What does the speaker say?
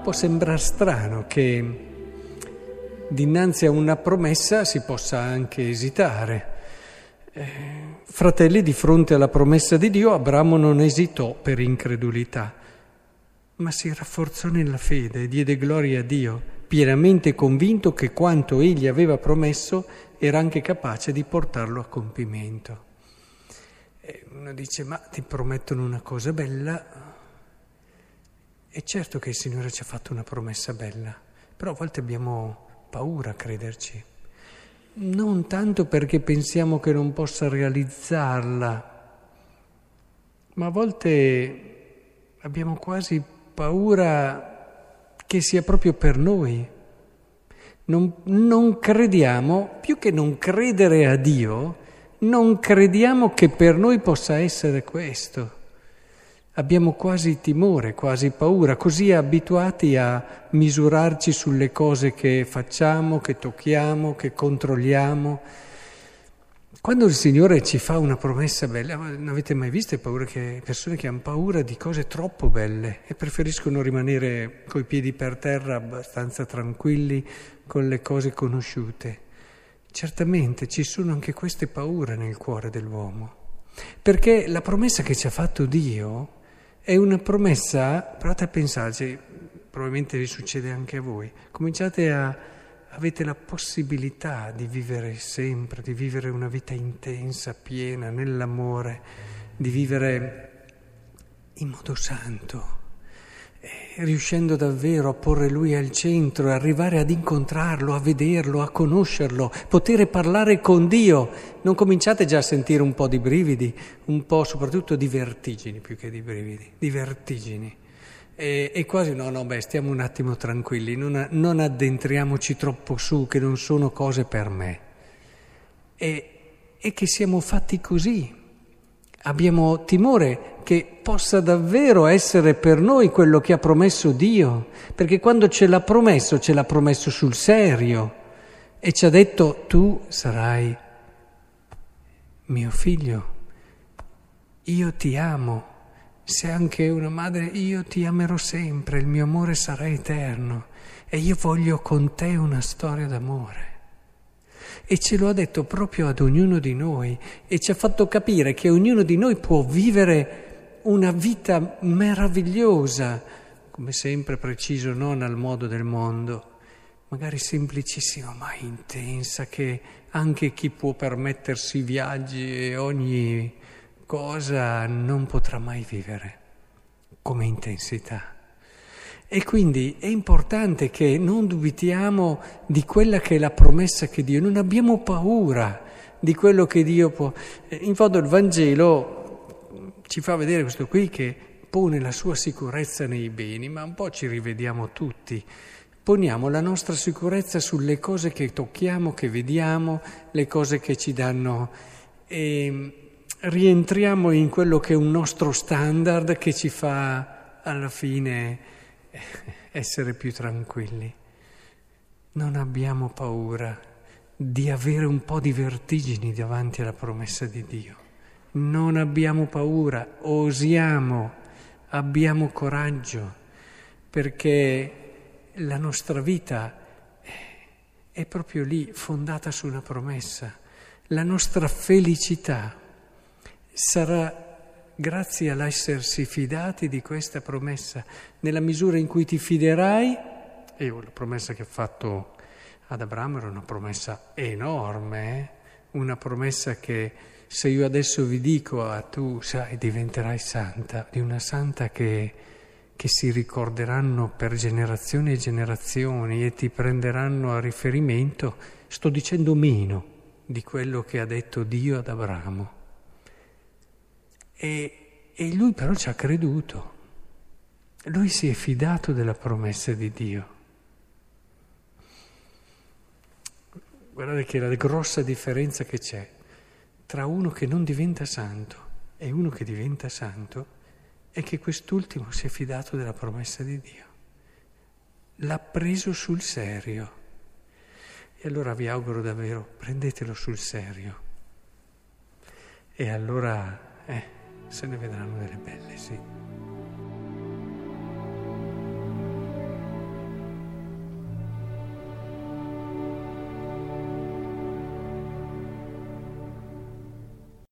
può sembrare strano che dinanzi a una promessa si possa anche esitare. Eh, fratelli, di fronte alla promessa di Dio, Abramo non esitò per incredulità, ma si rafforzò nella fede e diede gloria a Dio, pienamente convinto che quanto egli aveva promesso era anche capace di portarlo a compimento. E uno dice, ma ti promettono una cosa bella, è certo che il Signore ci ha fatto una promessa bella, però a volte abbiamo paura a crederci. Non tanto perché pensiamo che non possa realizzarla, ma a volte abbiamo quasi paura che sia proprio per noi. Non, non, crediamo, più che non credere a Dio, non crediamo che per noi possa essere questo. Abbiamo quasi timore, quasi paura, così abituati a misurarci sulle cose che facciamo, che tocchiamo, che controlliamo. Quando il Signore ci fa una promessa bella, non avete mai visto che persone che hanno paura di cose troppo belle e preferiscono rimanere coi piedi per terra abbastanza tranquilli con le cose conosciute? Certamente ci sono anche queste paure nel cuore dell'uomo, perché la promessa che ci ha fatto Dio è una promessa, provate a pensarci, probabilmente vi succede anche a voi, cominciate a, avete la possibilità di vivere sempre, di vivere una vita intensa, piena, nell'amore, di vivere in modo santo riuscendo davvero a porre Lui al centro, arrivare ad incontrarlo, a vederlo, a conoscerlo, poter parlare con Dio. Non cominciate già a sentire un po' di brividi, un po' soprattutto di vertigini più che di brividi, di vertigini. E, e quasi no, no, beh, stiamo un attimo tranquilli, non, non addentriamoci troppo su, che non sono cose per me. E, e che siamo fatti così, Abbiamo timore che possa davvero essere per noi quello che ha promesso Dio, perché quando ce l'ha promesso, ce l'ha promesso sul serio e ci ha detto tu sarai mio figlio, io ti amo, se anche una madre io ti amerò sempre, il mio amore sarà eterno e io voglio con te una storia d'amore. E ce lo ha detto proprio ad ognuno di noi e ci ha fatto capire che ognuno di noi può vivere una vita meravigliosa, come sempre preciso, non al modo del mondo, magari semplicissima ma intensa, che anche chi può permettersi viaggi e ogni cosa non potrà mai vivere come intensità. E quindi è importante che non dubitiamo di quella che è la promessa che Dio, non abbiamo paura di quello che Dio può. Eh, in fondo il Vangelo ci fa vedere questo qui che pone la sua sicurezza nei beni, ma un po' ci rivediamo tutti. Poniamo la nostra sicurezza sulle cose che tocchiamo, che vediamo, le cose che ci danno e rientriamo in quello che è un nostro standard che ci fa alla fine essere più tranquilli. Non abbiamo paura di avere un po' di vertigini davanti alla promessa di Dio. Non abbiamo paura, osiamo, abbiamo coraggio, perché la nostra vita è proprio lì, fondata su una promessa. La nostra felicità sarà grazie all'essersi fidati di questa promessa. Nella misura in cui ti fiderai, e la promessa che ha fatto ad Abramo era una promessa enorme, eh? una promessa che se io adesso vi dico a ah, tu, sai, diventerai santa, di una santa che, che si ricorderanno per generazioni e generazioni e ti prenderanno a riferimento, sto dicendo meno di quello che ha detto Dio ad Abramo. E, e lui però ci ha creduto. Lui si è fidato della promessa di Dio. Guardate che la grossa differenza che c'è tra uno che non diventa santo e uno che diventa santo è che quest'ultimo si è fidato della promessa di Dio. L'ha preso sul serio. E allora vi auguro davvero, prendetelo sul serio. E allora, eh, se ne vedranno delle belle, sì.